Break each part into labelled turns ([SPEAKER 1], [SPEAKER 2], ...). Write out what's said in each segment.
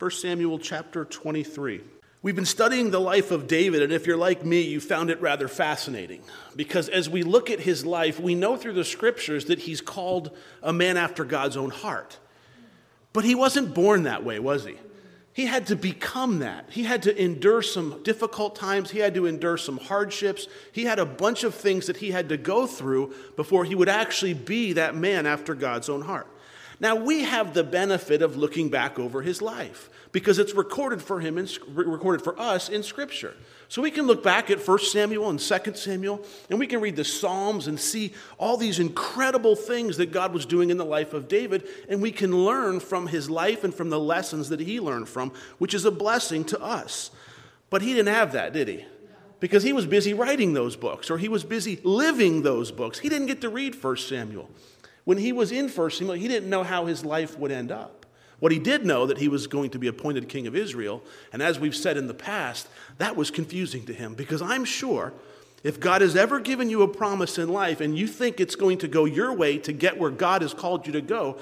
[SPEAKER 1] 1 Samuel chapter 23. We've been studying the life of David, and if you're like me, you found it rather fascinating. Because as we look at his life, we know through the scriptures that he's called a man after God's own heart. But he wasn't born that way, was he? He had to become that. He had to endure some difficult times. He had to endure some hardships. He had a bunch of things that he had to go through before he would actually be that man after God's own heart. Now, we have the benefit of looking back over his life because it's recorded for him, in, recorded for us in Scripture. So we can look back at 1 Samuel and 2 Samuel, and we can read the Psalms and see all these incredible things that God was doing in the life of David, and we can learn from his life and from the lessons that he learned from, which is a blessing to us. But he didn't have that, did he? Because he was busy writing those books, or he was busy living those books. He didn't get to read 1 Samuel. When he was in First Samuel, he didn't know how his life would end up. What he did know that he was going to be appointed king of Israel, and as we've said in the past, that was confusing to him because I'm sure if God has ever given you a promise in life and you think it's going to go your way to get where God has called you to go,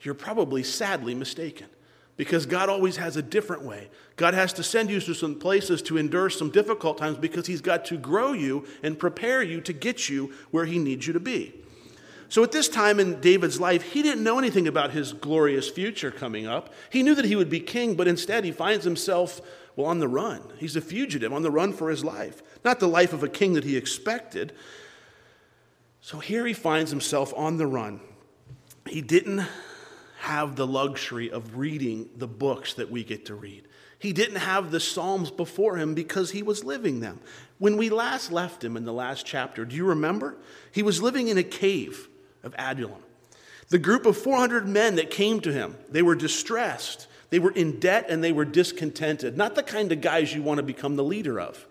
[SPEAKER 1] you're probably sadly mistaken because God always has a different way. God has to send you to some places to endure some difficult times because He's got to grow you and prepare you to get you where He needs you to be. So at this time in David's life, he didn't know anything about his glorious future coming up. He knew that he would be king, but instead he finds himself, well, on the run. He's a fugitive, on the run for his life. Not the life of a king that he expected. So here he finds himself on the run. He didn't have the luxury of reading the books that we get to read. He didn't have the Psalms before him because he was living them. When we last left him in the last chapter, do you remember? He was living in a cave of Adullam. The group of 400 men that came to him, they were distressed, they were in debt, and they were discontented. Not the kind of guys you want to become the leader of.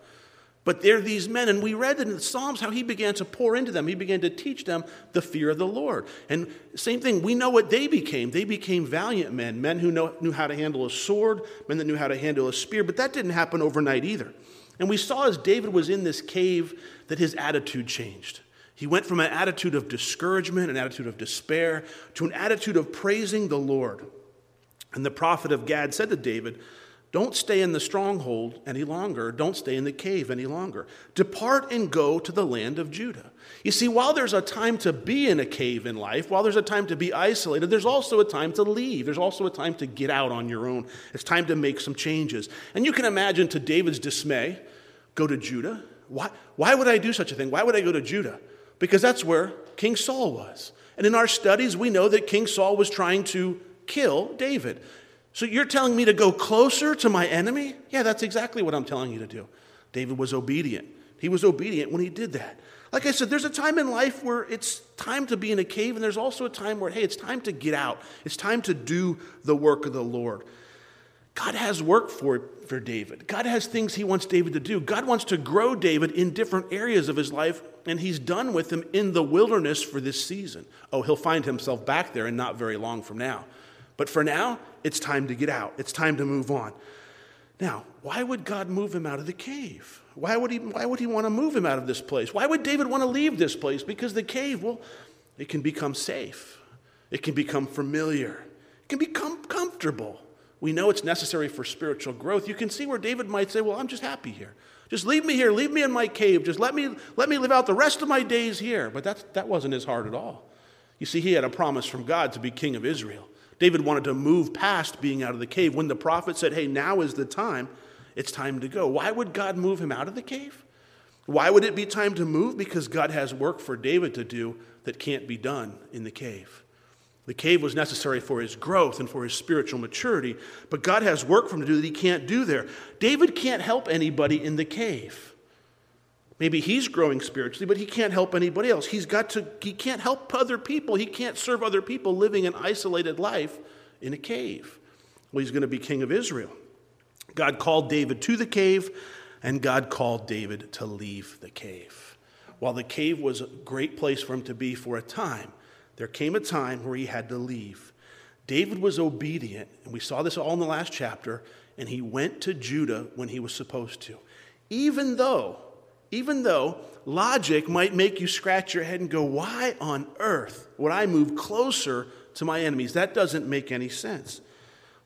[SPEAKER 1] But they're these men, and we read in the Psalms how he began to pour into them. He began to teach them the fear of the Lord. And same thing, we know what they became. They became valiant men, men who know, knew how to handle a sword, men that knew how to handle a spear. But that didn't happen overnight either. And we saw as David was in this cave that his attitude changed. He went from an attitude of discouragement, an attitude of despair, to an attitude of praising the Lord. And the prophet of Gad said to David, Don't stay in the stronghold any longer. Don't stay in the cave any longer. Depart and go to the land of Judah. You see, while there's a time to be in a cave in life, while there's a time to be isolated, there's also a time to leave. There's also a time to get out on your own. It's time to make some changes. And you can imagine, to David's dismay, go to Judah. Why, why would I do such a thing? Why would I go to Judah? Because that's where King Saul was. And in our studies, we know that King Saul was trying to kill David. So you're telling me to go closer to my enemy? Yeah, that's exactly what I'm telling you to do. David was obedient. He was obedient when he did that. Like I said, there's a time in life where it's time to be in a cave, and there's also a time where, hey, it's time to get out. It's time to do the work of the Lord. God has work for, for David. God has things he wants David to do. God wants to grow David in different areas of his life, and he's done with him in the wilderness for this season. Oh, he'll find himself back there and not very long from now. But for now, it's time to get out, it's time to move on. Now, why would God move him out of the cave? Why would he, why would he want to move him out of this place? Why would David want to leave this place? Because the cave, well, it can become safe, it can become familiar, it can become comfortable. We know it's necessary for spiritual growth. You can see where David might say, Well, I'm just happy here. Just leave me here. Leave me in my cave. Just let me, let me live out the rest of my days here. But that's, that wasn't his heart at all. You see, he had a promise from God to be king of Israel. David wanted to move past being out of the cave. When the prophet said, Hey, now is the time, it's time to go. Why would God move him out of the cave? Why would it be time to move? Because God has work for David to do that can't be done in the cave. The cave was necessary for his growth and for his spiritual maturity, but God has work for him to do that he can't do there. David can't help anybody in the cave. Maybe he's growing spiritually, but he can't help anybody else. He's got to he can't help other people. He can't serve other people living an isolated life in a cave. Well, he's going to be king of Israel. God called David to the cave, and God called David to leave the cave. While the cave was a great place for him to be for a time, there came a time where he had to leave. David was obedient, and we saw this all in the last chapter, and he went to Judah when he was supposed to. Even though, even though logic might make you scratch your head and go, why on earth would I move closer to my enemies? That doesn't make any sense.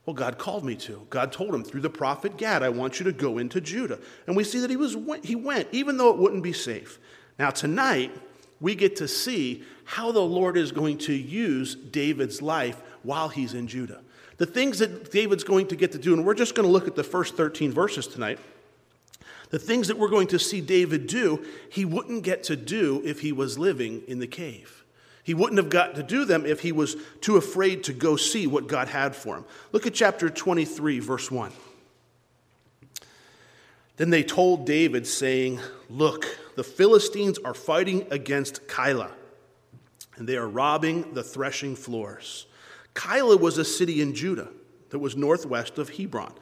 [SPEAKER 1] Well, God called me to. God told him through the prophet Gad, I want you to go into Judah. And we see that he, was, he went, even though it wouldn't be safe. Now, tonight, we get to see how the Lord is going to use David's life while he's in Judah. The things that David's going to get to do, and we're just going to look at the first 13 verses tonight. The things that we're going to see David do, he wouldn't get to do if he was living in the cave. He wouldn't have got to do them if he was too afraid to go see what God had for him. Look at chapter 23, verse 1. Then they told David, saying, Look, the Philistines are fighting against Keilah, and they are robbing the threshing floors. Keilah was a city in Judah that was northwest of Hebron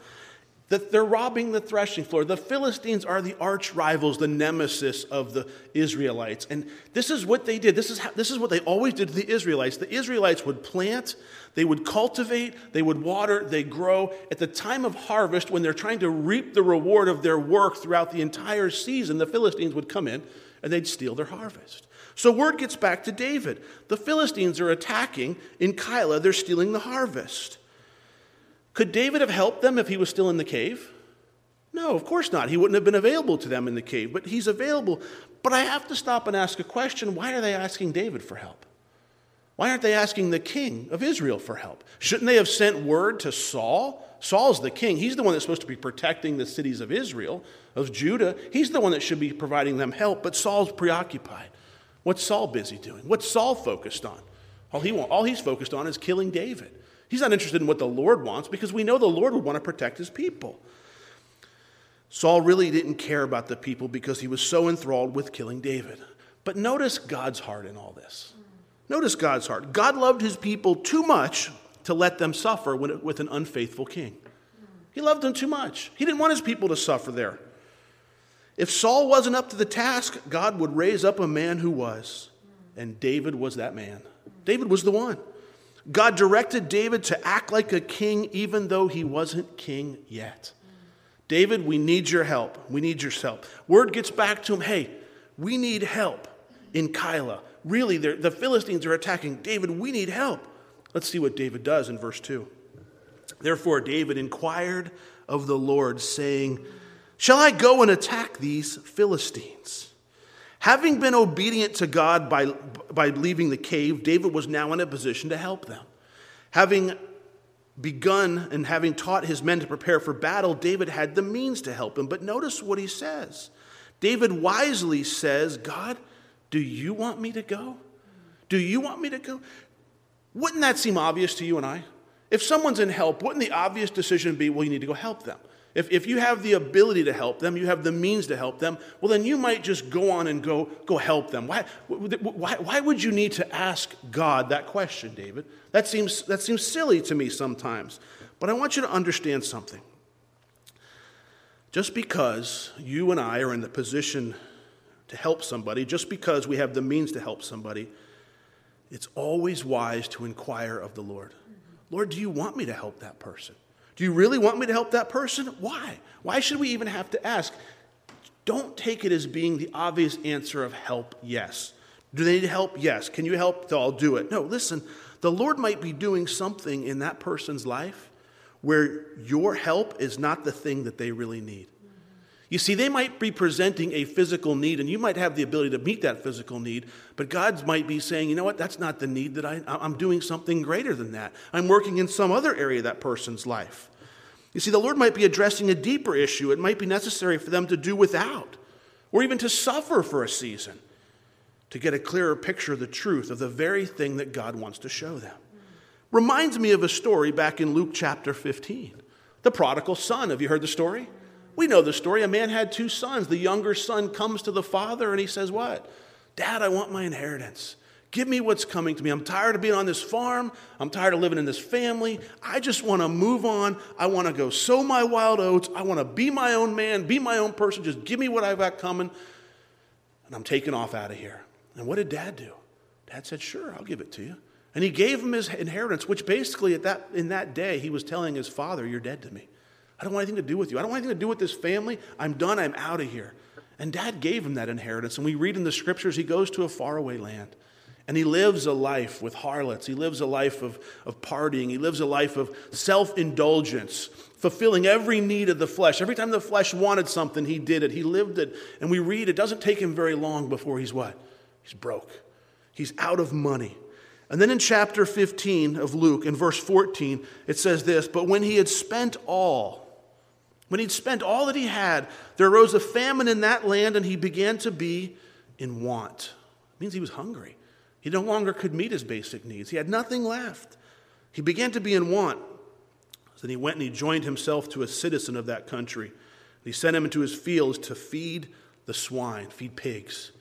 [SPEAKER 1] that they're robbing the threshing floor. The Philistines are the arch rivals, the nemesis of the Israelites. And this is what they did. This is, how, this is what they always did to the Israelites. The Israelites would plant, they would cultivate, they would water, they grow. At the time of harvest, when they're trying to reap the reward of their work throughout the entire season, the Philistines would come in and they'd steal their harvest. So word gets back to David. The Philistines are attacking in Keilah, they're stealing the harvest. Could David have helped them if he was still in the cave? No, of course not. He wouldn't have been available to them in the cave, but he's available. But I have to stop and ask a question why are they asking David for help? Why aren't they asking the king of Israel for help? Shouldn't they have sent word to Saul? Saul's the king. He's the one that's supposed to be protecting the cities of Israel, of Judah. He's the one that should be providing them help, but Saul's preoccupied. What's Saul busy doing? What's Saul focused on? All, he all he's focused on is killing David. He's not interested in what the Lord wants because we know the Lord would want to protect his people. Saul really didn't care about the people because he was so enthralled with killing David. But notice God's heart in all this. Notice God's heart. God loved his people too much to let them suffer with an unfaithful king. He loved them too much. He didn't want his people to suffer there. If Saul wasn't up to the task, God would raise up a man who was. And David was that man. David was the one. God directed David to act like a king even though he wasn't king yet. David, we need your help. We need your help. Word gets back to him hey, we need help in Keilah. Really, the Philistines are attacking. David, we need help. Let's see what David does in verse 2. Therefore, David inquired of the Lord, saying, Shall I go and attack these Philistines? Having been obedient to God by, by leaving the cave, David was now in a position to help them. Having begun and having taught his men to prepare for battle, David had the means to help him. But notice what he says. David wisely says, God, do you want me to go? Do you want me to go? Wouldn't that seem obvious to you and I? If someone's in help, wouldn't the obvious decision be, well, you need to go help them? If, if you have the ability to help them, you have the means to help them, well, then you might just go on and go, go help them. Why, why, why would you need to ask God that question, David? That seems, that seems silly to me sometimes. But I want you to understand something. Just because you and I are in the position to help somebody, just because we have the means to help somebody, it's always wise to inquire of the Lord. Lord, do you want me to help that person? Do you really want me to help that person? Why? Why should we even have to ask? Don't take it as being the obvious answer of help, yes. Do they need help? Yes. Can you help? I'll do it. No, listen, the Lord might be doing something in that person's life where your help is not the thing that they really need. You see, they might be presenting a physical need, and you might have the ability to meet that physical need, but God might be saying, you know what, that's not the need that I, I'm doing something greater than that. I'm working in some other area of that person's life. You see, the Lord might be addressing a deeper issue. It might be necessary for them to do without, or even to suffer for a season to get a clearer picture of the truth of the very thing that God wants to show them. Reminds me of a story back in Luke chapter 15. The prodigal son. Have you heard the story? We know the story. A man had two sons. The younger son comes to the father and he says, What? Dad, I want my inheritance. Give me what's coming to me. I'm tired of being on this farm. I'm tired of living in this family. I just want to move on. I want to go sow my wild oats. I want to be my own man, be my own person. Just give me what I've got coming. And I'm taking off out of here. And what did dad do? Dad said, Sure, I'll give it to you. And he gave him his inheritance, which basically at that, in that day, he was telling his father, You're dead to me. I don't want anything to do with you. I don't want anything to do with this family. I'm done. I'm out of here. And dad gave him that inheritance. And we read in the scriptures he goes to a faraway land. And he lives a life with harlots. He lives a life of, of partying. He lives a life of self indulgence, fulfilling every need of the flesh. Every time the flesh wanted something, he did it. He lived it. And we read it doesn't take him very long before he's what? He's broke. He's out of money. And then in chapter 15 of Luke, in verse 14, it says this But when he had spent all, when he'd spent all that he had, there arose a famine in that land, and he began to be in want. It means he was hungry. He no longer could meet his basic needs. He had nothing left. He began to be in want. Then he went and he joined himself to a citizen of that country. He sent him into his fields to feed the swine, feed pigs.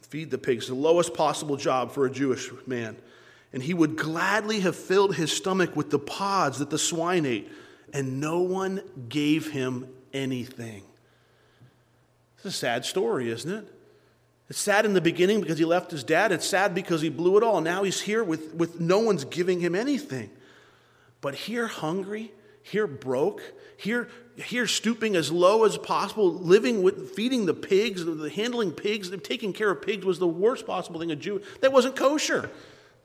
[SPEAKER 1] Feed the pigs, the lowest possible job for a Jewish man. And he would gladly have filled his stomach with the pods that the swine ate and no one gave him anything. It's a sad story, isn't it? It's sad in the beginning because he left his dad. It's sad because he blew it all. Now he's here with, with no one's giving him anything. But here, hungry, here, broke, here, here, stooping as low as possible, living with feeding the pigs, the handling pigs, taking care of pigs was the worst possible thing a Jew. That wasn't kosher.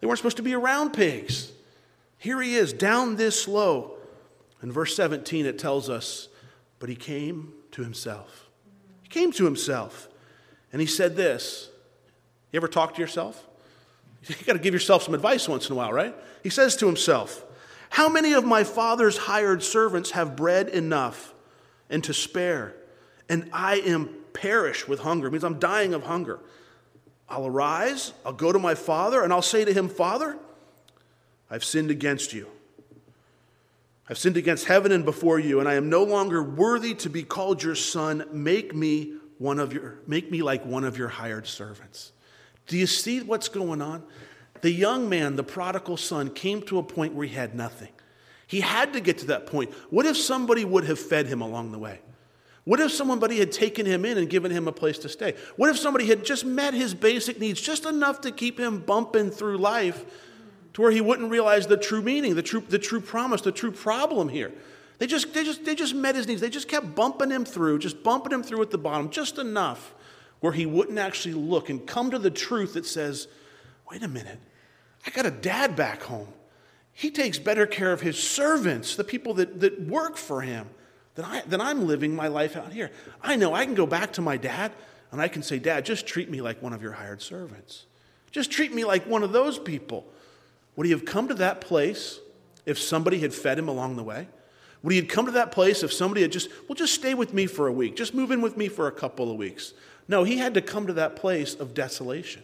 [SPEAKER 1] They weren't supposed to be around pigs. Here he is, down this low. In verse 17, it tells us, but he came to himself. He came to himself. And he said this. You ever talk to yourself? You got to give yourself some advice once in a while, right? He says to himself, How many of my father's hired servants have bread enough and to spare? And I am perish with hunger. It means I'm dying of hunger. I'll arise, I'll go to my father, and I'll say to him, Father, I've sinned against you I've sinned against heaven and before you, and I am no longer worthy to be called your son. Make me one of your make me like one of your hired servants. Do you see what's going on? The young man, the prodigal son, came to a point where he had nothing. He had to get to that point. What if somebody would have fed him along the way? What if somebody had taken him in and given him a place to stay? What if somebody had just met his basic needs just enough to keep him bumping through life to where he wouldn't realize the true meaning, the true, the true promise, the true problem here. They just, they, just, they just met his needs. They just kept bumping him through, just bumping him through at the bottom, just enough where he wouldn't actually look and come to the truth that says, wait a minute, I got a dad back home. He takes better care of his servants, the people that, that work for him, than, I, than I'm living my life out here. I know I can go back to my dad and I can say, Dad, just treat me like one of your hired servants. Just treat me like one of those people. Would he have come to that place if somebody had fed him along the way? Would he had come to that place if somebody had just, well, just stay with me for a week, just move in with me for a couple of weeks? No, he had to come to that place of desolation.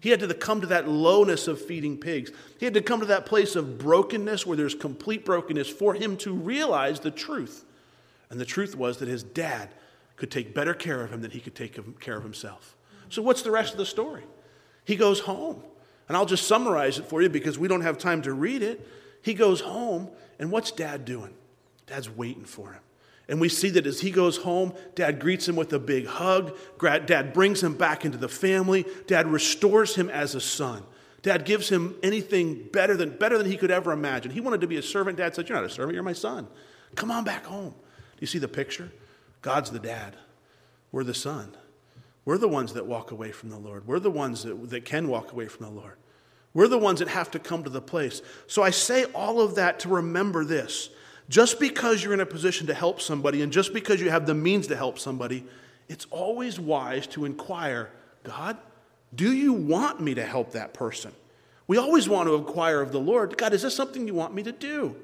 [SPEAKER 1] He had to come to that lowness of feeding pigs. He had to come to that place of brokenness where there's complete brokenness for him to realize the truth. And the truth was that his dad could take better care of him than he could take care of himself. So, what's the rest of the story? He goes home. And I'll just summarize it for you because we don't have time to read it. He goes home, and what's dad doing? Dad's waiting for him. And we see that as he goes home, dad greets him with a big hug. Dad brings him back into the family. Dad restores him as a son. Dad gives him anything better than, better than he could ever imagine. He wanted to be a servant. Dad said, You're not a servant, you're my son. Come on back home. Do you see the picture? God's the dad, we're the son. We're the ones that walk away from the Lord. We're the ones that, that can walk away from the Lord. We're the ones that have to come to the place. So I say all of that to remember this. Just because you're in a position to help somebody and just because you have the means to help somebody, it's always wise to inquire God, do you want me to help that person? We always want to inquire of the Lord God, is this something you want me to do?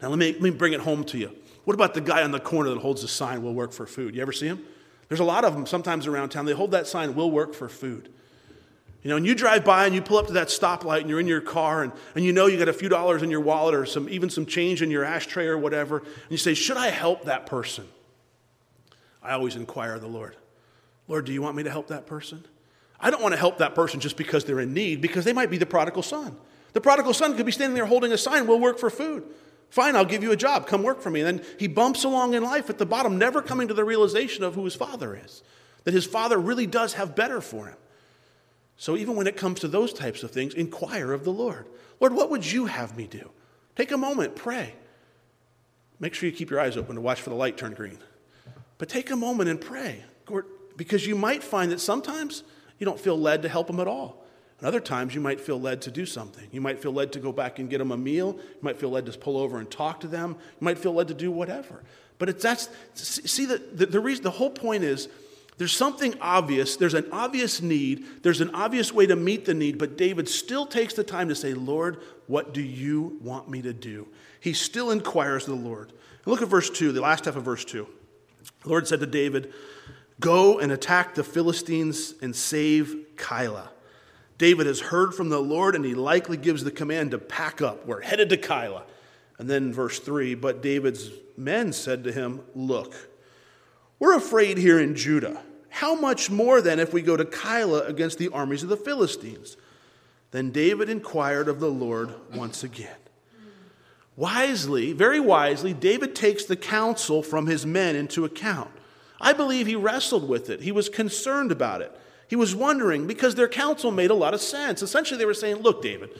[SPEAKER 1] Now, let me, let me bring it home to you. What about the guy on the corner that holds the sign, will work for food? You ever see him? There's a lot of them sometimes around town. They hold that sign, will work for food. You know, and you drive by and you pull up to that stoplight and you're in your car and, and you know you got a few dollars in your wallet or some even some change in your ashtray or whatever, and you say, Should I help that person? I always inquire of the Lord, Lord, do you want me to help that person? I don't want to help that person just because they're in need, because they might be the prodigal son. The prodigal son could be standing there holding a sign, we'll work for food. Fine, I'll give you a job. Come work for me. And then he bumps along in life at the bottom, never coming to the realization of who his father is, that his father really does have better for him. So even when it comes to those types of things, inquire of the Lord. Lord, what would you have me do? Take a moment, pray. Make sure you keep your eyes open to watch for the light turn green. But take a moment and pray, because you might find that sometimes you don't feel led to help them at all. And other times you might feel led to do something. You might feel led to go back and get them a meal. You might feel led to pull over and talk to them. You might feel led to do whatever. But it's that's see the, the, the reason the whole point is there's something obvious, there's an obvious need, there's an obvious way to meet the need, but David still takes the time to say, Lord, what do you want me to do? He still inquires the Lord. Look at verse 2, the last half of verse 2. The Lord said to David, Go and attack the Philistines and save Keilah. David has heard from the Lord, and he likely gives the command to pack up. We're headed to Keilah. And then verse 3 But David's men said to him, Look, we're afraid here in Judah. How much more then if we go to Keilah against the armies of the Philistines? Then David inquired of the Lord once again. Wisely, very wisely, David takes the counsel from his men into account. I believe he wrestled with it. He was concerned about it. He was wondering because their counsel made a lot of sense. Essentially, they were saying, Look, David,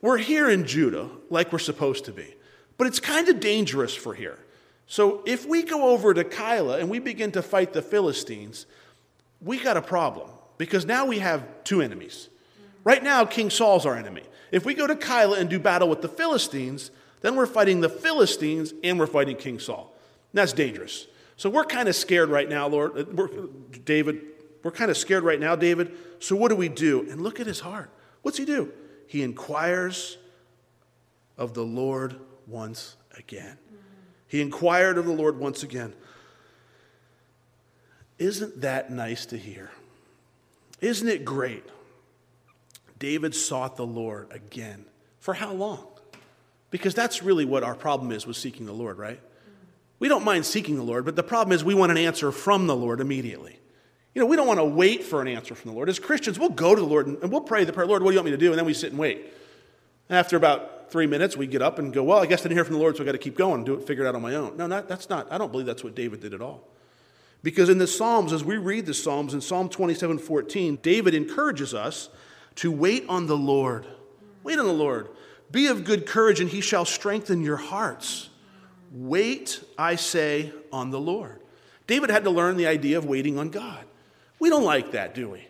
[SPEAKER 1] we're here in Judah like we're supposed to be, but it's kind of dangerous for here. So if we go over to Keilah and we begin to fight the Philistines, we got a problem because now we have two enemies. Right now, King Saul's our enemy. If we go to Keilah and do battle with the Philistines, then we're fighting the Philistines and we're fighting King Saul. And that's dangerous. So we're kind of scared right now, Lord. Uh, we're, David, we're kind of scared right now, David. So what do we do? And look at his heart. What's he do? He inquires of the Lord once again. He inquired of the Lord once again. Isn't that nice to hear? Isn't it great? David sought the Lord again. For how long? Because that's really what our problem is with seeking the Lord, right? We don't mind seeking the Lord, but the problem is we want an answer from the Lord immediately. You know, we don't want to wait for an answer from the Lord. As Christians, we'll go to the Lord and we'll pray the prayer, Lord, what do you want me to do? And then we sit and wait. After about three minutes, we get up and go, Well, I guess I didn't hear from the Lord, so I got to keep going do it, figure it out on my own. No, not, that's not, I don't believe that's what David did at all. Because in the Psalms, as we read the Psalms, in Psalm 27 14, David encourages us to wait on the Lord. Wait on the Lord. Be of good courage, and he shall strengthen your hearts. Wait, I say, on the Lord. David had to learn the idea of waiting on God. We don't like that, do we?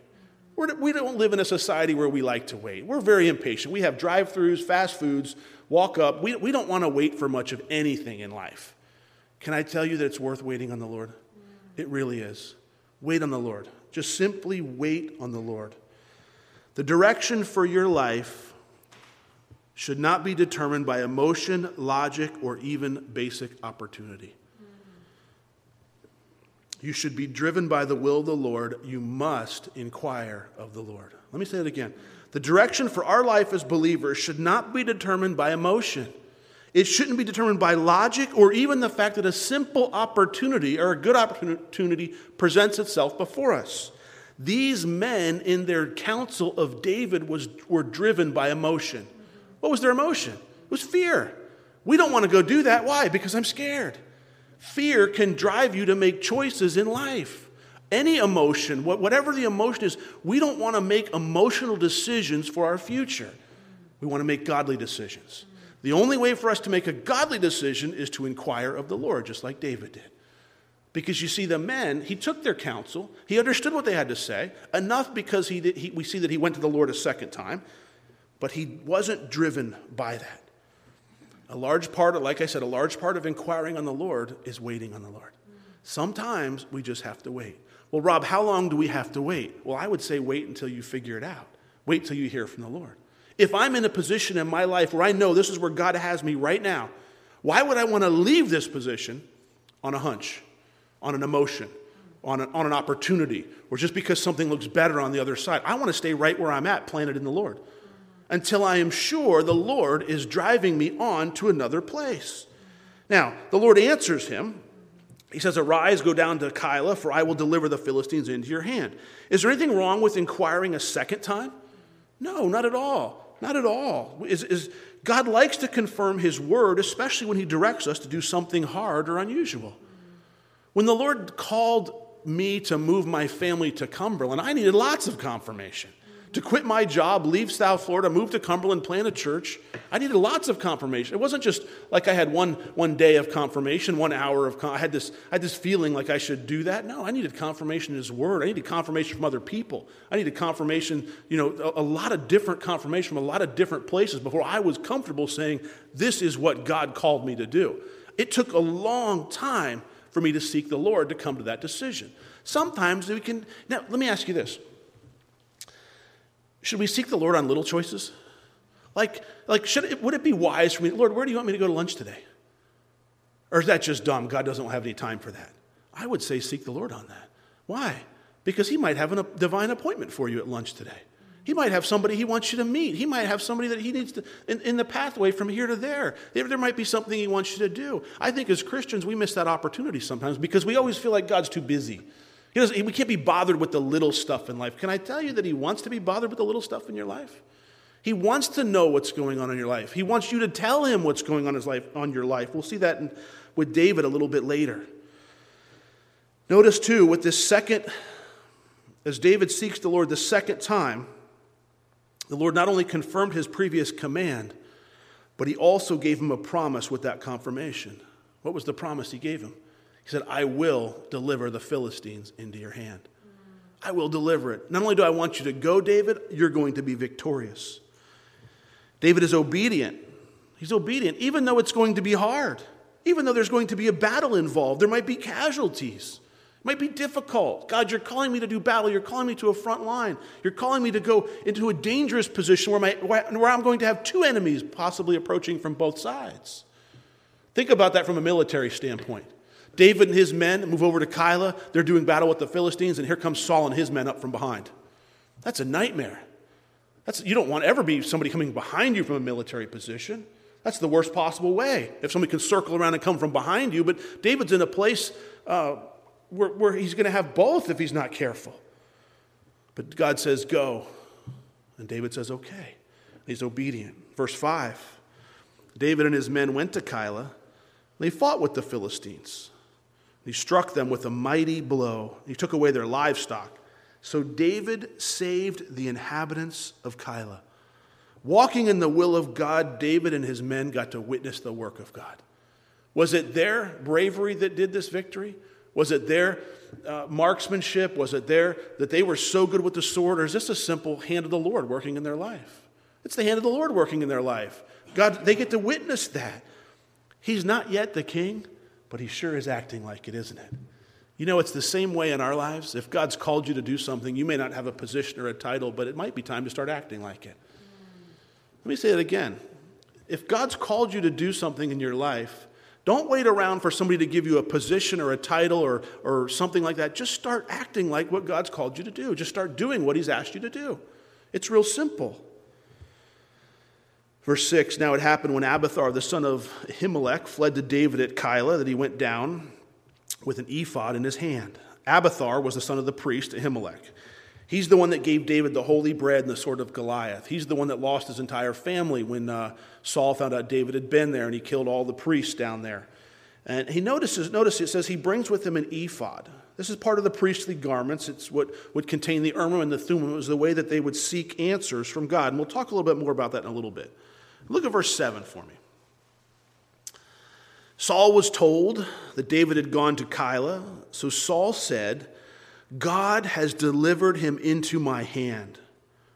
[SPEAKER 1] We're, we do not live in a society where we like to wait. We're very impatient. We have drive throughs, fast foods, walk up. We, we don't want to wait for much of anything in life. Can I tell you that it's worth waiting on the Lord? It really is. Wait on the Lord. Just simply wait on the Lord. The direction for your life should not be determined by emotion, logic, or even basic opportunity. You should be driven by the will of the Lord. You must inquire of the Lord. Let me say it again. The direction for our life as believers should not be determined by emotion. It shouldn't be determined by logic or even the fact that a simple opportunity or a good opportunity presents itself before us. These men, in their counsel of David, was, were driven by emotion. What was their emotion? It was fear. We don't want to go do that. Why? Because I'm scared. Fear can drive you to make choices in life. Any emotion, whatever the emotion is, we don't want to make emotional decisions for our future. We want to make godly decisions. The only way for us to make a godly decision is to inquire of the Lord, just like David did. Because you see, the men, he took their counsel, he understood what they had to say, enough because he, did, he we see that he went to the Lord a second time, but he wasn't driven by that. A large part of, like I said, a large part of inquiring on the Lord is waiting on the Lord. Sometimes we just have to wait. Well, Rob, how long do we have to wait? Well, I would say wait until you figure it out. Wait till you hear from the Lord. If I'm in a position in my life where I know this is where God has me right now, why would I want to leave this position on a hunch, on an emotion, on, a, on an opportunity, or just because something looks better on the other side? I want to stay right where I'm at, planted in the Lord until I am sure the Lord is driving me on to another place. Now, the Lord answers him. He says, Arise, go down to Keilah, for I will deliver the Philistines into your hand. Is there anything wrong with inquiring a second time? No, not at all. Not at all. Is, is, God likes to confirm his word, especially when he directs us to do something hard or unusual. When the Lord called me to move my family to Cumberland, I needed lots of confirmation to quit my job, leave South Florida, move to Cumberland, plant a church. I needed lots of confirmation. It wasn't just like I had one, one day of confirmation, one hour of, con- I had this, I had this feeling like I should do that. No, I needed confirmation in His Word. I needed confirmation from other people. I needed confirmation, you know, a, a lot of different confirmation from a lot of different places before I was comfortable saying, this is what God called me to do. It took a long time for me to seek the Lord to come to that decision. Sometimes we can, now let me ask you this. Should we seek the Lord on little choices? Like, like should it, would it be wise for me, Lord, where do you want me to go to lunch today? Or is that just dumb? God doesn't have any time for that. I would say seek the Lord on that. Why? Because He might have a divine appointment for you at lunch today. He might have somebody he wants you to meet. He might have somebody that he needs to, in, in the pathway from here to there. there. There might be something he wants you to do. I think as Christians, we miss that opportunity sometimes because we always feel like God's too busy. He doesn't, we can't be bothered with the little stuff in life. Can I tell you that he wants to be bothered with the little stuff in your life? He wants to know what's going on in your life. He wants you to tell him what's going on in his life, on your life. We'll see that in, with David a little bit later. Notice too, with this second, as David seeks the Lord the second time, the Lord not only confirmed his previous command, but he also gave him a promise with that confirmation. What was the promise he gave him? He said, I will deliver the Philistines into your hand. I will deliver it. Not only do I want you to go, David, you're going to be victorious. David is obedient. He's obedient, even though it's going to be hard, even though there's going to be a battle involved. There might be casualties It might be difficult. God, you're calling me to do battle. You're calling me to a front line. You're calling me to go into a dangerous position where, my, where I'm going to have two enemies possibly approaching from both sides. Think about that from a military standpoint. David and his men move over to Keilah. They're doing battle with the Philistines, and here comes Saul and his men up from behind. That's a nightmare. That's, you don't want to ever be somebody coming behind you from a military position. That's the worst possible way. If somebody can circle around and come from behind you, but David's in a place uh, where, where he's going to have both if he's not careful. But God says, Go. And David says, Okay. He's obedient. Verse 5 David and his men went to Keilah. They fought with the Philistines. He struck them with a mighty blow. He took away their livestock. So David saved the inhabitants of Keilah. Walking in the will of God, David and his men got to witness the work of God. Was it their bravery that did this victory? Was it their uh, marksmanship? Was it their that they were so good with the sword? Or is this a simple hand of the Lord working in their life? It's the hand of the Lord working in their life. God, they get to witness that. He's not yet the king, but he sure is acting like it, isn't it? You know, it's the same way in our lives. If God's called you to do something, you may not have a position or a title, but it might be time to start acting like it. Let me say it again. If God's called you to do something in your life, don't wait around for somebody to give you a position or a title or, or something like that. Just start acting like what God's called you to do. Just start doing what He's asked you to do. It's real simple. Verse 6 Now it happened when Abiathar, the son of Ahimelech, fled to David at Keilah that he went down with an ephod in his hand. Abiathar was the son of the priest Ahimelech. He's the one that gave David the holy bread and the sword of Goliath. He's the one that lost his entire family when uh, Saul found out David had been there and he killed all the priests down there. And he notices, notice it says he brings with him an ephod. This is part of the priestly garments. It's what would contain the Urim and the Thummim. It was the way that they would seek answers from God. And we'll talk a little bit more about that in a little bit. Look at verse 7 for me. Saul was told that David had gone to Keilah. So Saul said, God has delivered him into my hand.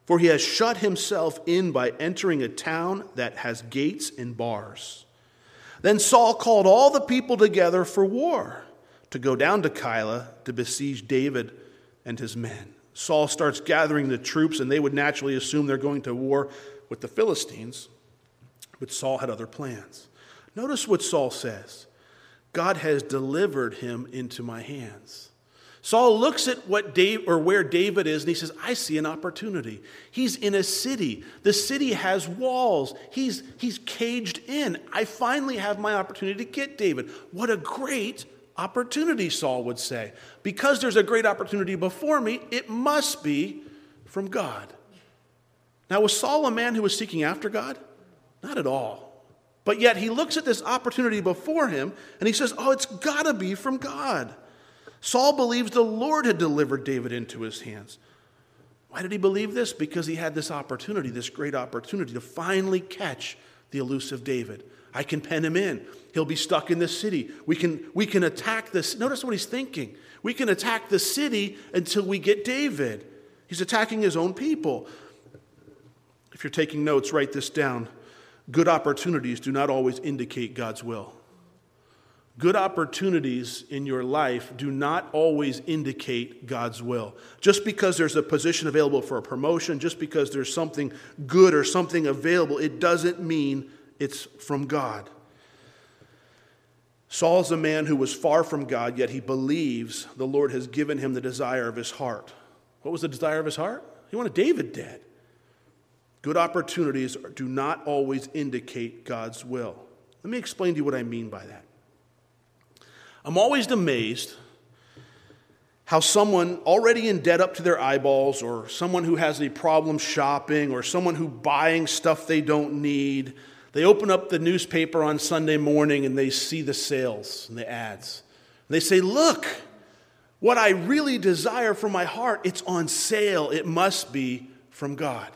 [SPEAKER 1] For he has shut himself in by entering a town that has gates and bars. Then Saul called all the people together for war to go down to Keilah to besiege David and his men. Saul starts gathering the troops, and they would naturally assume they're going to war with the Philistines. But Saul had other plans. Notice what Saul says God has delivered him into my hands. Saul looks at what Dave, or where David is and he says, I see an opportunity. He's in a city. The city has walls. He's, he's caged in. I finally have my opportunity to get David. What a great opportunity, Saul would say. Because there's a great opportunity before me, it must be from God. Now, was Saul a man who was seeking after God? Not at all. But yet he looks at this opportunity before him and he says, Oh, it's got to be from God. Saul believes the Lord had delivered David into his hands. Why did he believe this? Because he had this opportunity, this great opportunity to finally catch the elusive David. I can pen him in. He'll be stuck in the city. We can, we can attack this. Notice what he's thinking. We can attack the city until we get David. He's attacking his own people. If you're taking notes, write this down. Good opportunities do not always indicate God's will. Good opportunities in your life do not always indicate God's will. Just because there's a position available for a promotion, just because there's something good or something available, it doesn't mean it's from God. Saul's a man who was far from God, yet he believes the Lord has given him the desire of his heart. What was the desire of his heart? He wanted David dead. Good opportunities do not always indicate God's will. Let me explain to you what I mean by that. I'm always amazed how someone already in debt up to their eyeballs, or someone who has a problem shopping, or someone who buying stuff they don't need, they open up the newspaper on Sunday morning and they see the sales and the ads. And they say, Look, what I really desire from my heart, it's on sale. It must be from God.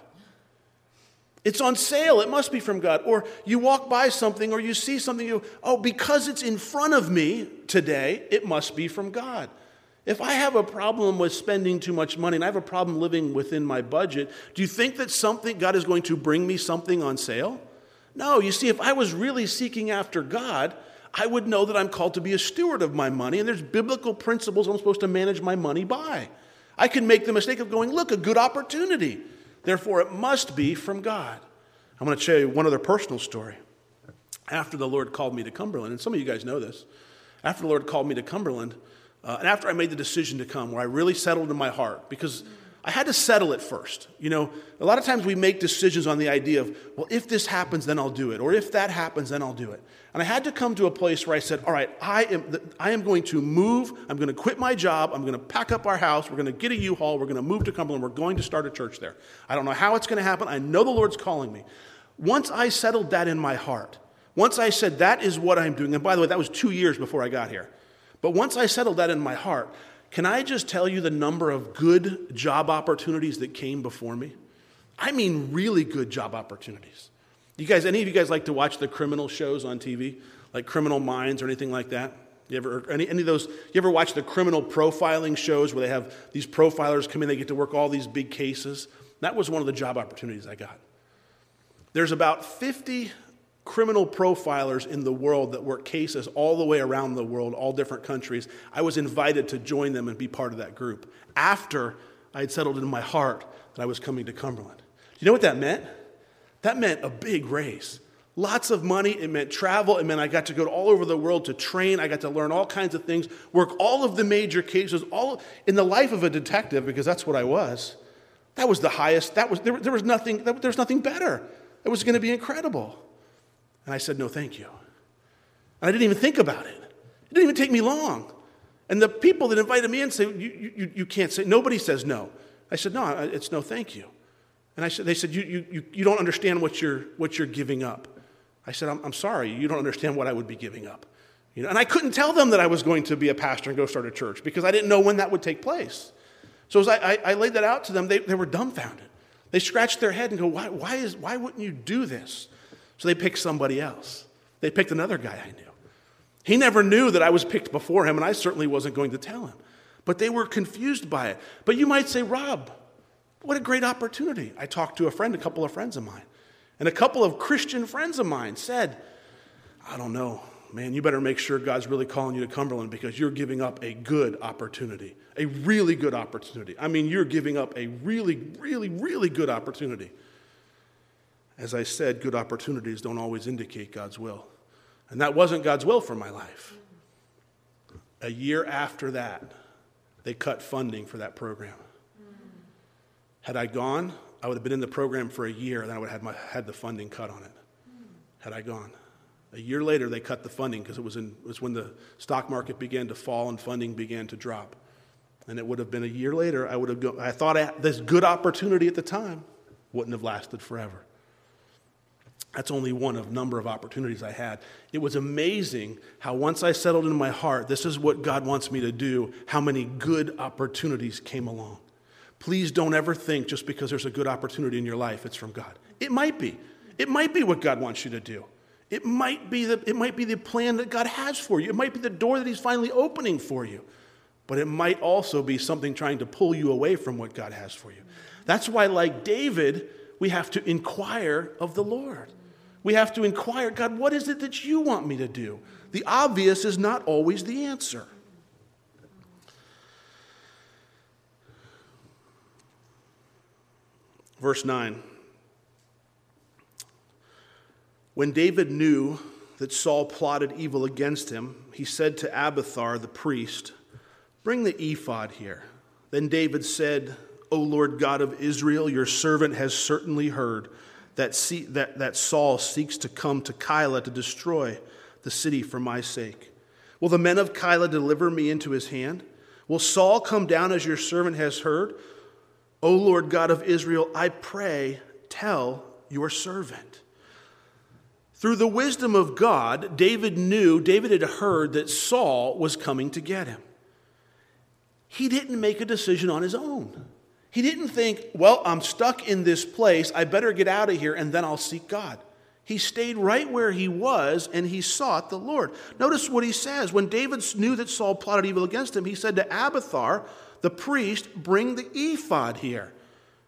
[SPEAKER 1] It's on sale. It must be from God. Or you walk by something or you see something, you, oh, because it's in front of me today, it must be from God. If I have a problem with spending too much money and I have a problem living within my budget, do you think that something God is going to bring me something on sale? No, you see, if I was really seeking after God, I would know that I'm called to be a steward of my money, and there's biblical principles I'm supposed to manage my money by. I can make the mistake of going, look, a good opportunity. Therefore, it must be from God. I'm going to tell you one other personal story. After the Lord called me to Cumberland, and some of you guys know this, after the Lord called me to Cumberland, uh, and after I made the decision to come, where I really settled in my heart, because I had to settle it first. You know, a lot of times we make decisions on the idea of, well, if this happens, then I'll do it, or if that happens, then I'll do it. And I had to come to a place where I said, all right, I am, I am going to move, I'm going to quit my job, I'm going to pack up our house, we're going to get a U-Haul, we're going to move to Cumberland, we're going to start a church there. I don't know how it's going to happen, I know the Lord's calling me. Once I settled that in my heart, once I said, that is what I'm doing, and by the way, that was two years before I got here. But once I settled that in my heart, can I just tell you the number of good job opportunities that came before me? I mean, really good job opportunities. You guys, any of you guys like to watch the criminal shows on TV, like Criminal Minds or anything like that? You ever, any, any of those, you ever watch the criminal profiling shows where they have these profilers come in, they get to work all these big cases? That was one of the job opportunities I got. There's about 50 criminal profilers in the world that work cases all the way around the world, all different countries. I was invited to join them and be part of that group after I had settled in my heart that I was coming to Cumberland. Do you know what that meant? That meant a big race. Lots of money. It meant travel. It meant I got to go all over the world to train. I got to learn all kinds of things, work all of the major cases, all in the life of a detective, because that's what I was. That was the highest. That was there, there was nothing. There was nothing better. It was going to be incredible. And I said, No, thank you. And I didn't even think about it. It didn't even take me long. And the people that invited me in say, You, you, you can't say, nobody says no. I said, No, it's no thank you. And I said, they said, you, you, you don't understand what you're, what you're giving up. I said, I'm, I'm sorry, you don't understand what I would be giving up. You know, and I couldn't tell them that I was going to be a pastor and go start a church because I didn't know when that would take place. So as I, I, I laid that out to them, they, they were dumbfounded. They scratched their head and go, why, why, is, why wouldn't you do this? So they picked somebody else. They picked another guy I knew. He never knew that I was picked before him, and I certainly wasn't going to tell him. But they were confused by it. But you might say, Rob, what a great opportunity. I talked to a friend, a couple of friends of mine, and a couple of Christian friends of mine said, I don't know, man, you better make sure God's really calling you to Cumberland because you're giving up a good opportunity, a really good opportunity. I mean, you're giving up a really, really, really good opportunity. As I said, good opportunities don't always indicate God's will. And that wasn't God's will for my life. A year after that, they cut funding for that program. Had I gone, I would have been in the program for a year, and then I would have had, my, had the funding cut on it. Had I gone. A year later, they cut the funding because it was, it was when the stock market began to fall and funding began to drop. And it would have been a year later, I would have go, I thought I, this good opportunity at the time wouldn't have lasted forever. That's only one of number of opportunities I had. It was amazing how once I settled in my heart, this is what God wants me to do, how many good opportunities came along. Please don't ever think just because there's a good opportunity in your life, it's from God. It might be. It might be what God wants you to do. It might be the, it might be the plan that God has for you. It might be the door that He's finally opening for you. But it might also be something trying to pull you away from what God has for you. That's why, like David, we have to inquire of the Lord. We have to inquire, God, what is it that you want me to do? The obvious is not always the answer. Verse 9. When David knew that Saul plotted evil against him, he said to Abiathar the priest, Bring the ephod here. Then David said, O Lord God of Israel, your servant has certainly heard that, see, that, that Saul seeks to come to Keilah to destroy the city for my sake. Will the men of Keilah deliver me into his hand? Will Saul come down as your servant has heard? O Lord God of Israel, I pray, tell your servant. Through the wisdom of God, David knew, David had heard that Saul was coming to get him. He didn't make a decision on his own. He didn't think, well, I'm stuck in this place. I better get out of here and then I'll seek God. He stayed right where he was and he sought the Lord. Notice what he says. When David knew that Saul plotted evil against him, he said to Abiathar, the priest, bring the ephod here.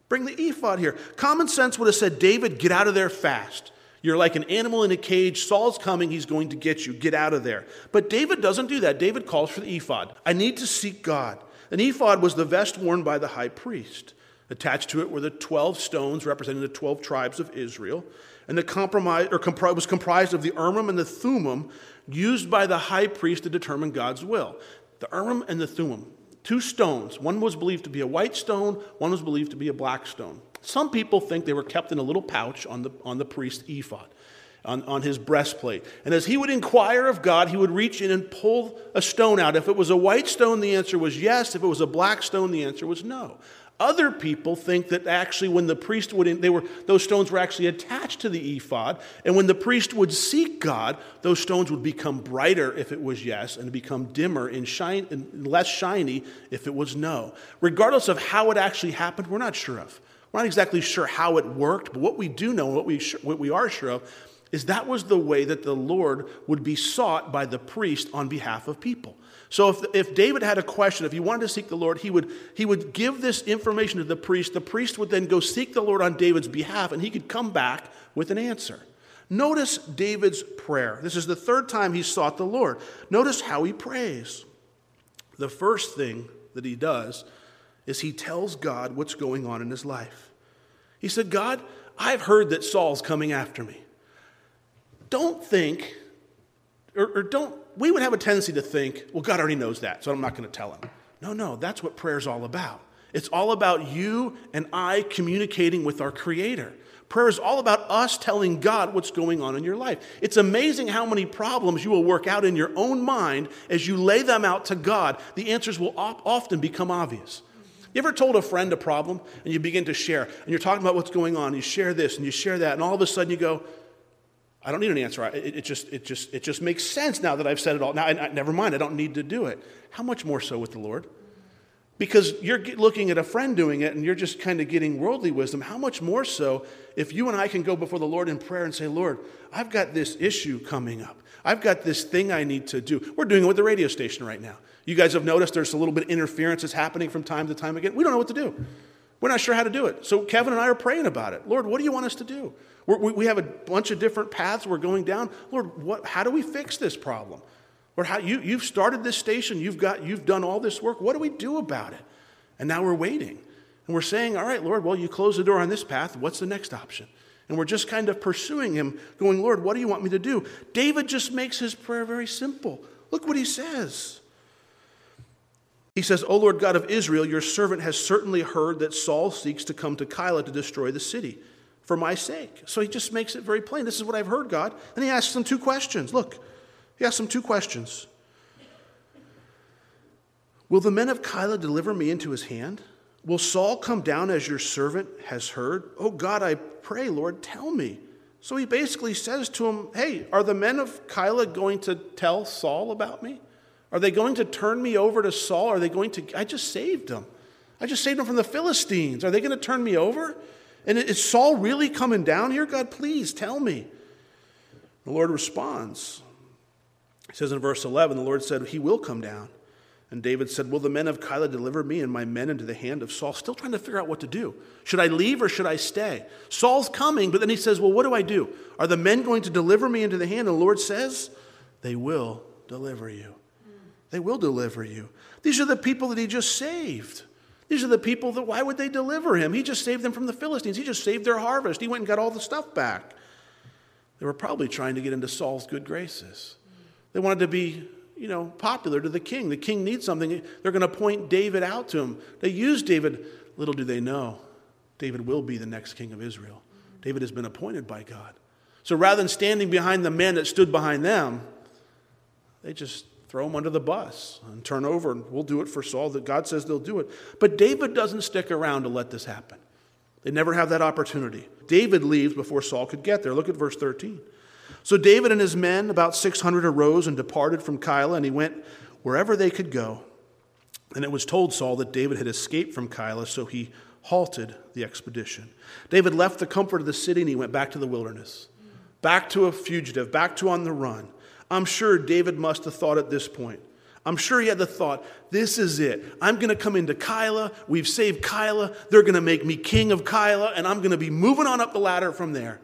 [SPEAKER 1] Bring the ephod here. Common sense would have said, David, get out of there fast. You're like an animal in a cage. Saul's coming. He's going to get you. Get out of there. But David doesn't do that. David calls for the ephod. I need to seek God. An ephod was the vest worn by the high priest. Attached to it were the 12 stones representing the 12 tribes of Israel. And the compromise, or compri- was comprised of the Urim and the Thummim used by the high priest to determine God's will. The Urim and the Thummim, two stones. One was believed to be a white stone, one was believed to be a black stone. Some people think they were kept in a little pouch on the, on the priest's ephod on, on his breastplate. And as he would inquire of God, he would reach in and pull a stone out. If it was a white stone, the answer was yes. If it was a black stone, the answer was no. Other people think that actually, when the priest would, they were, those stones were actually attached to the ephod, and when the priest would seek God, those stones would become brighter if it was yes, and become dimmer and, shine, and less shiny if it was no. Regardless of how it actually happened, we're not sure of. We're not exactly sure how it worked, but what we do know, what we, what we are sure of, is that was the way that the Lord would be sought by the priest on behalf of people. So if, if David had a question, if he wanted to seek the Lord, he would, he would give this information to the priest. The priest would then go seek the Lord on David's behalf, and he could come back with an answer. Notice David's prayer. This is the third time he sought the Lord. Notice how he prays. The first thing that he does is he tells God what's going on in his life. He said, God, I've heard that Saul's coming after me don't think, or, or don't, we would have a tendency to think, well, God already knows that, so I'm not going to tell him. No, no, that's what prayer's all about. It's all about you and I communicating with our Creator. Prayer is all about us telling God what's going on in your life. It's amazing how many problems you will work out in your own mind as you lay them out to God. The answers will op- often become obvious. You ever told a friend a problem and you begin to share, and you're talking about what's going on, and you share this and you share that, and all of a sudden you go, I don't need an answer. It, it, just, it, just, it just makes sense now that I've said it all. Now, I, never mind, I don't need to do it. How much more so with the Lord? Because you're looking at a friend doing it and you're just kind of getting worldly wisdom. How much more so if you and I can go before the Lord in prayer and say, Lord, I've got this issue coming up. I've got this thing I need to do. We're doing it with the radio station right now. You guys have noticed there's a little bit of interference that's happening from time to time again. We don't know what to do. We're not sure how to do it. So Kevin and I are praying about it. Lord, what do you want us to do? We're, we have a bunch of different paths we're going down. Lord, what, how do we fix this problem? Lord, how, you, you've started this station, you've, got, you've done all this work. What do we do about it? And now we're waiting. And we're saying, all right, Lord, well, you close the door on this path. What's the next option? And we're just kind of pursuing him, going, Lord, what do you want me to do? David just makes his prayer very simple. Look what he says. He says, O Lord God of Israel, your servant has certainly heard that Saul seeks to come to Keilah to destroy the city for my sake. So he just makes it very plain. This is what I've heard, God. And he asks them two questions. Look, he asks them two questions Will the men of Keilah deliver me into his hand? Will Saul come down as your servant has heard? Oh God, I pray, Lord, tell me. So he basically says to him, Hey, are the men of Keilah going to tell Saul about me? Are they going to turn me over to Saul? Are they going to? I just saved him. I just saved them from the Philistines. Are they going to turn me over? And is Saul really coming down here? God, please tell me. The Lord responds. He says in verse 11, the Lord said, He will come down. And David said, Will the men of Keilah deliver me and my men into the hand of Saul? Still trying to figure out what to do. Should I leave or should I stay? Saul's coming, but then he says, Well, what do I do? Are the men going to deliver me into the hand? And the Lord says, They will deliver you. They will deliver you. These are the people that he just saved. These are the people that, why would they deliver him? He just saved them from the Philistines. He just saved their harvest. He went and got all the stuff back. They were probably trying to get into Saul's good graces. They wanted to be, you know, popular to the king. The king needs something. They're going to point David out to him. They use David. Little do they know, David will be the next king of Israel. David has been appointed by God. So rather than standing behind the men that stood behind them, they just throw him under the bus and turn over, and we'll do it for Saul that God says they'll do it. But David doesn't stick around to let this happen. They never have that opportunity. David leaves before Saul could get there. Look at verse 13. So David and his men, about 600, arose and departed from Keilah, and he went wherever they could go. And it was told Saul that David had escaped from Keilah, so he halted the expedition. David left the comfort of the city and he went back to the wilderness, back to a fugitive, back to on the run. I'm sure David must have thought at this point. I'm sure he had the thought, this is it. I'm going to come into Keilah. We've saved Keilah. They're going to make me king of Keilah, and I'm going to be moving on up the ladder from there.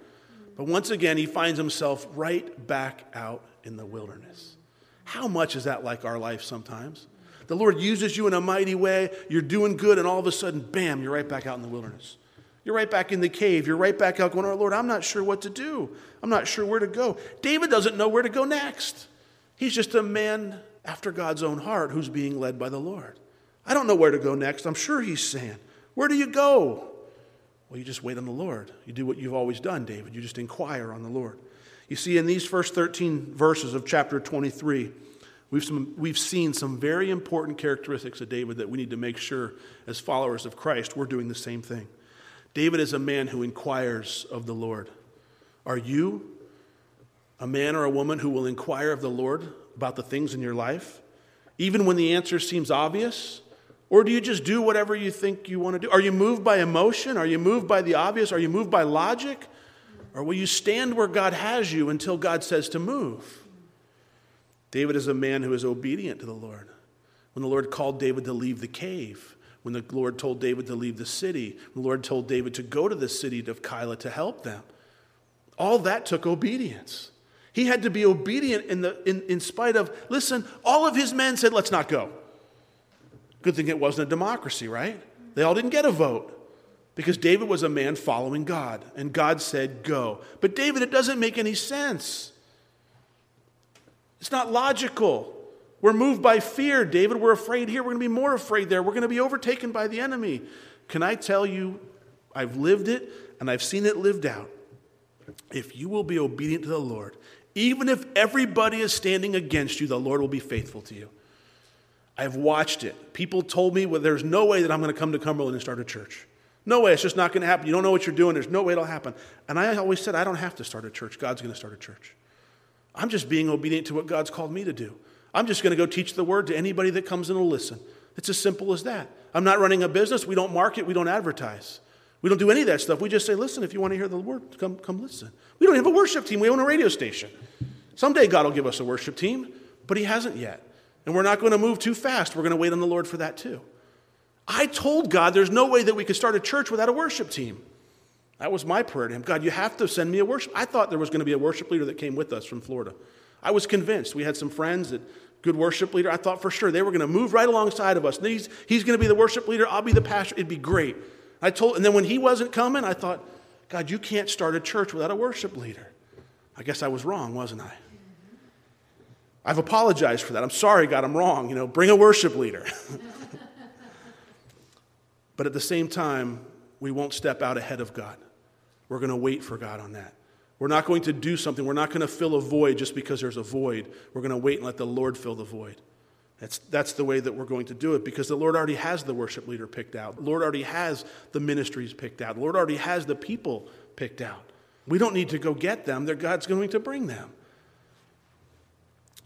[SPEAKER 1] But once again, he finds himself right back out in the wilderness. How much is that like our life sometimes? The Lord uses you in a mighty way, you're doing good, and all of a sudden, bam, you're right back out in the wilderness. You're right back in the cave. You're right back out going, Oh, Lord, I'm not sure what to do. I'm not sure where to go. David doesn't know where to go next. He's just a man after God's own heart who's being led by the Lord. I don't know where to go next. I'm sure he's saying, Where do you go? Well, you just wait on the Lord. You do what you've always done, David. You just inquire on the Lord. You see, in these first 13 verses of chapter 23, we've, some, we've seen some very important characteristics of David that we need to make sure, as followers of Christ, we're doing the same thing. David is a man who inquires of the Lord. Are you a man or a woman who will inquire of the Lord about the things in your life, even when the answer seems obvious? Or do you just do whatever you think you want to do? Are you moved by emotion? Are you moved by the obvious? Are you moved by logic? Or will you stand where God has you until God says to move? David is a man who is obedient to the Lord. When the Lord called David to leave the cave, when the Lord told David to leave the city, the Lord told David to go to the city of Keilah to help them. All that took obedience. He had to be obedient in, the, in, in spite of, listen, all of his men said, let's not go. Good thing it wasn't a democracy, right? They all didn't get a vote because David was a man following God, and God said, go. But David, it doesn't make any sense. It's not logical. We're moved by fear, David. We're afraid here. We're going to be more afraid there. We're going to be overtaken by the enemy. Can I tell you, I've lived it and I've seen it lived out. If you will be obedient to the Lord, even if everybody is standing against you, the Lord will be faithful to you. I've watched it. People told me, well, there's no way that I'm going to come to Cumberland and start a church. No way. It's just not going to happen. You don't know what you're doing. There's no way it'll happen. And I always said, I don't have to start a church. God's going to start a church. I'm just being obedient to what God's called me to do. I'm just going to go teach the word to anybody that comes and will listen. It's as simple as that. I'm not running a business. We don't market. We don't advertise. We don't do any of that stuff. We just say, listen, if you want to hear the word, come, come listen. We don't have a worship team. We own a radio station. Someday God will give us a worship team, but He hasn't yet. And we're not going to move too fast. We're going to wait on the Lord for that too. I told God there's no way that we could start a church without a worship team. That was my prayer to Him. God, you have to send me a worship. I thought there was going to be a worship leader that came with us from Florida. I was convinced. We had some friends that good worship leader. I thought for sure they were going to move right alongside of us. And he's, he's going to be the worship leader. I'll be the pastor. It'd be great. I told, and then when he wasn't coming, I thought, God, you can't start a church without a worship leader. I guess I was wrong, wasn't I? I've apologized for that. I'm sorry, God, I'm wrong. You know, bring a worship leader. but at the same time, we won't step out ahead of God. We're going to wait for God on that. We're not going to do something. We're not going to fill a void just because there's a void. We're going to wait and let the Lord fill the void. That's, that's the way that we're going to do it because the Lord already has the worship leader picked out. The Lord already has the ministries picked out. The Lord already has the people picked out. We don't need to go get them, God's going to bring them.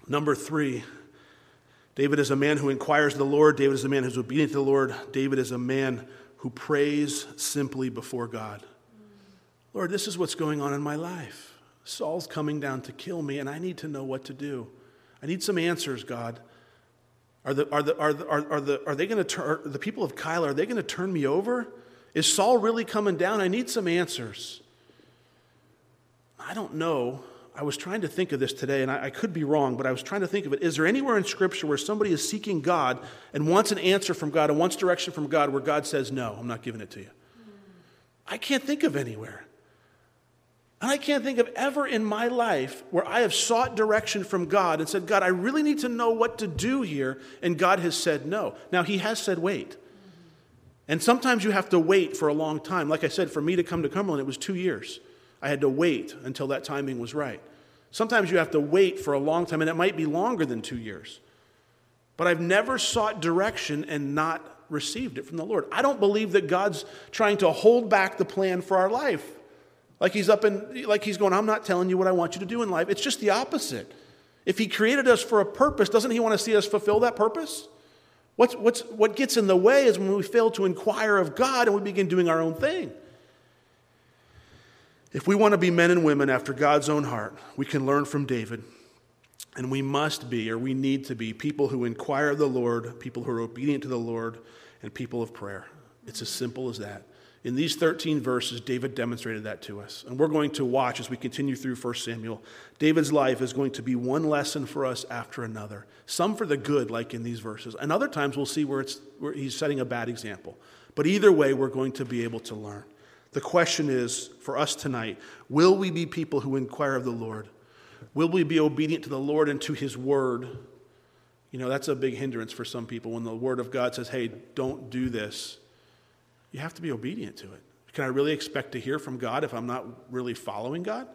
[SPEAKER 1] Number three, David is a man who inquires the Lord. David is a man who's obedient to the Lord. David is a man who prays simply before God. Lord, this is what's going on in my life. Saul's coming down to kill me, and I need to know what to do. I need some answers, God. Are, the, are, the, are, the, are, are, the, are they going to the people of Keilah, are they going to turn me over? Is Saul really coming down? I need some answers. I don't know. I was trying to think of this today, and I, I, could be wrong, but I was trying to think of it. Is there anywhere in Scripture where somebody is seeking God and wants an answer from God and wants direction from God where God says, No, I'm not giving it to you? I can't think of anywhere. And I can't think of ever in my life where I have sought direction from God and said, God, I really need to know what to do here. And God has said no. Now, He has said wait. And sometimes you have to wait for a long time. Like I said, for me to come to Cumberland, it was two years. I had to wait until that timing was right. Sometimes you have to wait for a long time, and it might be longer than two years. But I've never sought direction and not received it from the Lord. I don't believe that God's trying to hold back the plan for our life. Like he's up and like he's going, I'm not telling you what I want you to do in life. It's just the opposite. If he created us for a purpose, doesn't he want to see us fulfill that purpose? What's, what's, what gets in the way is when we fail to inquire of God and we begin doing our own thing. If we want to be men and women after God's own heart, we can learn from David. And we must be, or we need to be, people who inquire of the Lord, people who are obedient to the Lord, and people of prayer. It's as simple as that. In these 13 verses, David demonstrated that to us. And we're going to watch as we continue through 1 Samuel. David's life is going to be one lesson for us after another. Some for the good, like in these verses. And other times we'll see where, it's, where he's setting a bad example. But either way, we're going to be able to learn. The question is for us tonight will we be people who inquire of the Lord? Will we be obedient to the Lord and to his word? You know, that's a big hindrance for some people when the word of God says, hey, don't do this you have to be obedient to it. Can I really expect to hear from God if I'm not really following God?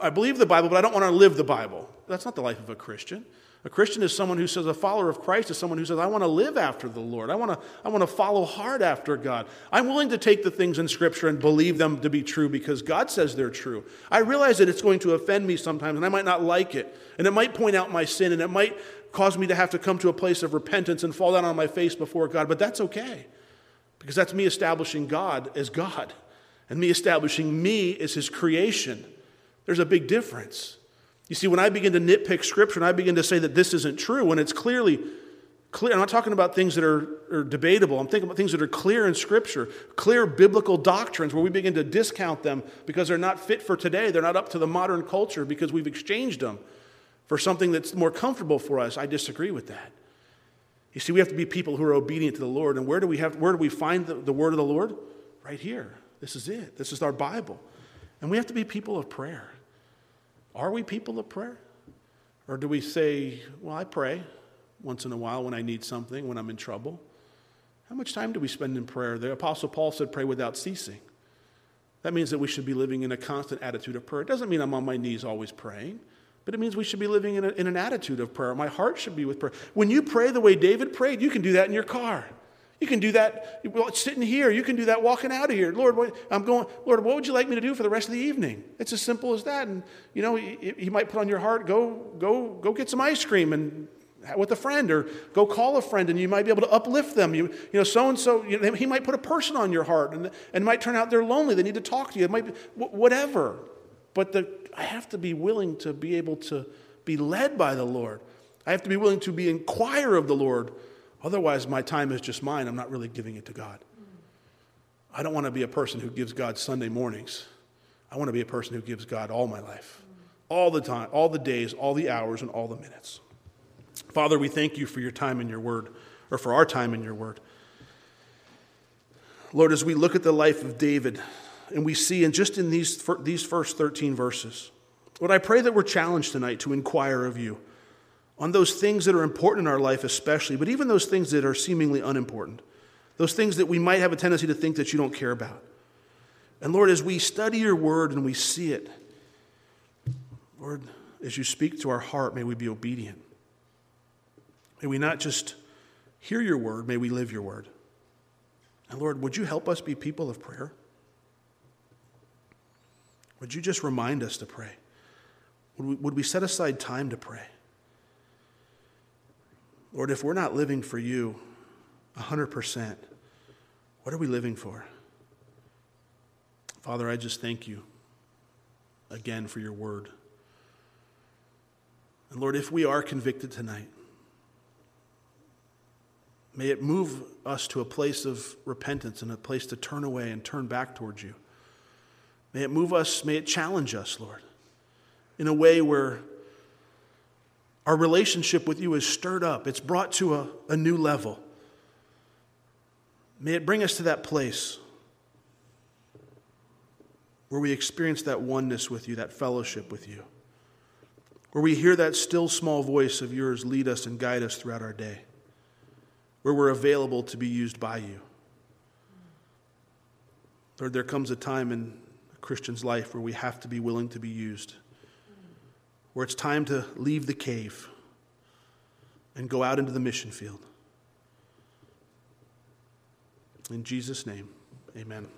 [SPEAKER 1] I believe the Bible, but I don't want to live the Bible. That's not the life of a Christian. A Christian is someone who says, a follower of Christ is someone who says, I want to live after the Lord. I want to, I want to follow hard after God. I'm willing to take the things in Scripture and believe them to be true because God says they're true. I realize that it's going to offend me sometimes, and I might not like it. And it might point out my sin, and it might cause me to have to come to a place of repentance and fall down on my face before God, but that's okay. Because that's me establishing God as God and me establishing me as His creation. There's a big difference. You see, when I begin to nitpick Scripture and I begin to say that this isn't true, when it's clearly clear, I'm not talking about things that are, are debatable. I'm thinking about things that are clear in Scripture, clear biblical doctrines where we begin to discount them because they're not fit for today. They're not up to the modern culture because we've exchanged them for something that's more comfortable for us. I disagree with that. You see, we have to be people who are obedient to the Lord. And where do we, have, where do we find the, the word of the Lord? Right here. This is it. This is our Bible. And we have to be people of prayer. Are we people of prayer? Or do we say, well, I pray once in a while when I need something, when I'm in trouble? How much time do we spend in prayer? The Apostle Paul said, pray without ceasing. That means that we should be living in a constant attitude of prayer. It doesn't mean I'm on my knees always praying. But it means we should be living in, a, in an attitude of prayer. My heart should be with prayer. When you pray the way David prayed, you can do that in your car. You can do that sitting here. You can do that walking out of here. Lord, what, I'm going. Lord, what would you like me to do for the rest of the evening? It's as simple as that. And you know, you might put on your heart, go, go, go get some ice cream and with a friend, or go call a friend, and you might be able to uplift them. You, you know, so and so. He might put a person on your heart, and and might turn out they're lonely. They need to talk to you. It might be whatever. But the, I have to be willing to be able to be led by the Lord. I have to be willing to be inquire of the Lord. Otherwise, my time is just mine. I'm not really giving it to God. I don't want to be a person who gives God Sunday mornings. I want to be a person who gives God all my life, all the time, all the days, all the hours, and all the minutes. Father, we thank you for your time in your word, or for our time in your word. Lord, as we look at the life of David, and we see in just in these, these first 13 verses. Lord, I pray that we're challenged tonight to inquire of you on those things that are important in our life, especially, but even those things that are seemingly unimportant, those things that we might have a tendency to think that you don't care about. And Lord, as we study your word and we see it, Lord, as you speak to our heart, may we be obedient. May we not just hear your word, may we live your word. And Lord, would you help us be people of prayer? Would you just remind us to pray? Would we, would we set aside time to pray? Lord, if we're not living for you 100%, what are we living for? Father, I just thank you again for your word. And Lord, if we are convicted tonight, may it move us to a place of repentance and a place to turn away and turn back towards you. May it move us, may it challenge us, Lord, in a way where our relationship with you is stirred up, it's brought to a, a new level. May it bring us to that place where we experience that oneness with you, that fellowship with you, where we hear that still small voice of yours lead us and guide us throughout our day, where we're available to be used by you. Lord, there comes a time in Christian's life where we have to be willing to be used, where it's time to leave the cave and go out into the mission field. In Jesus' name, amen.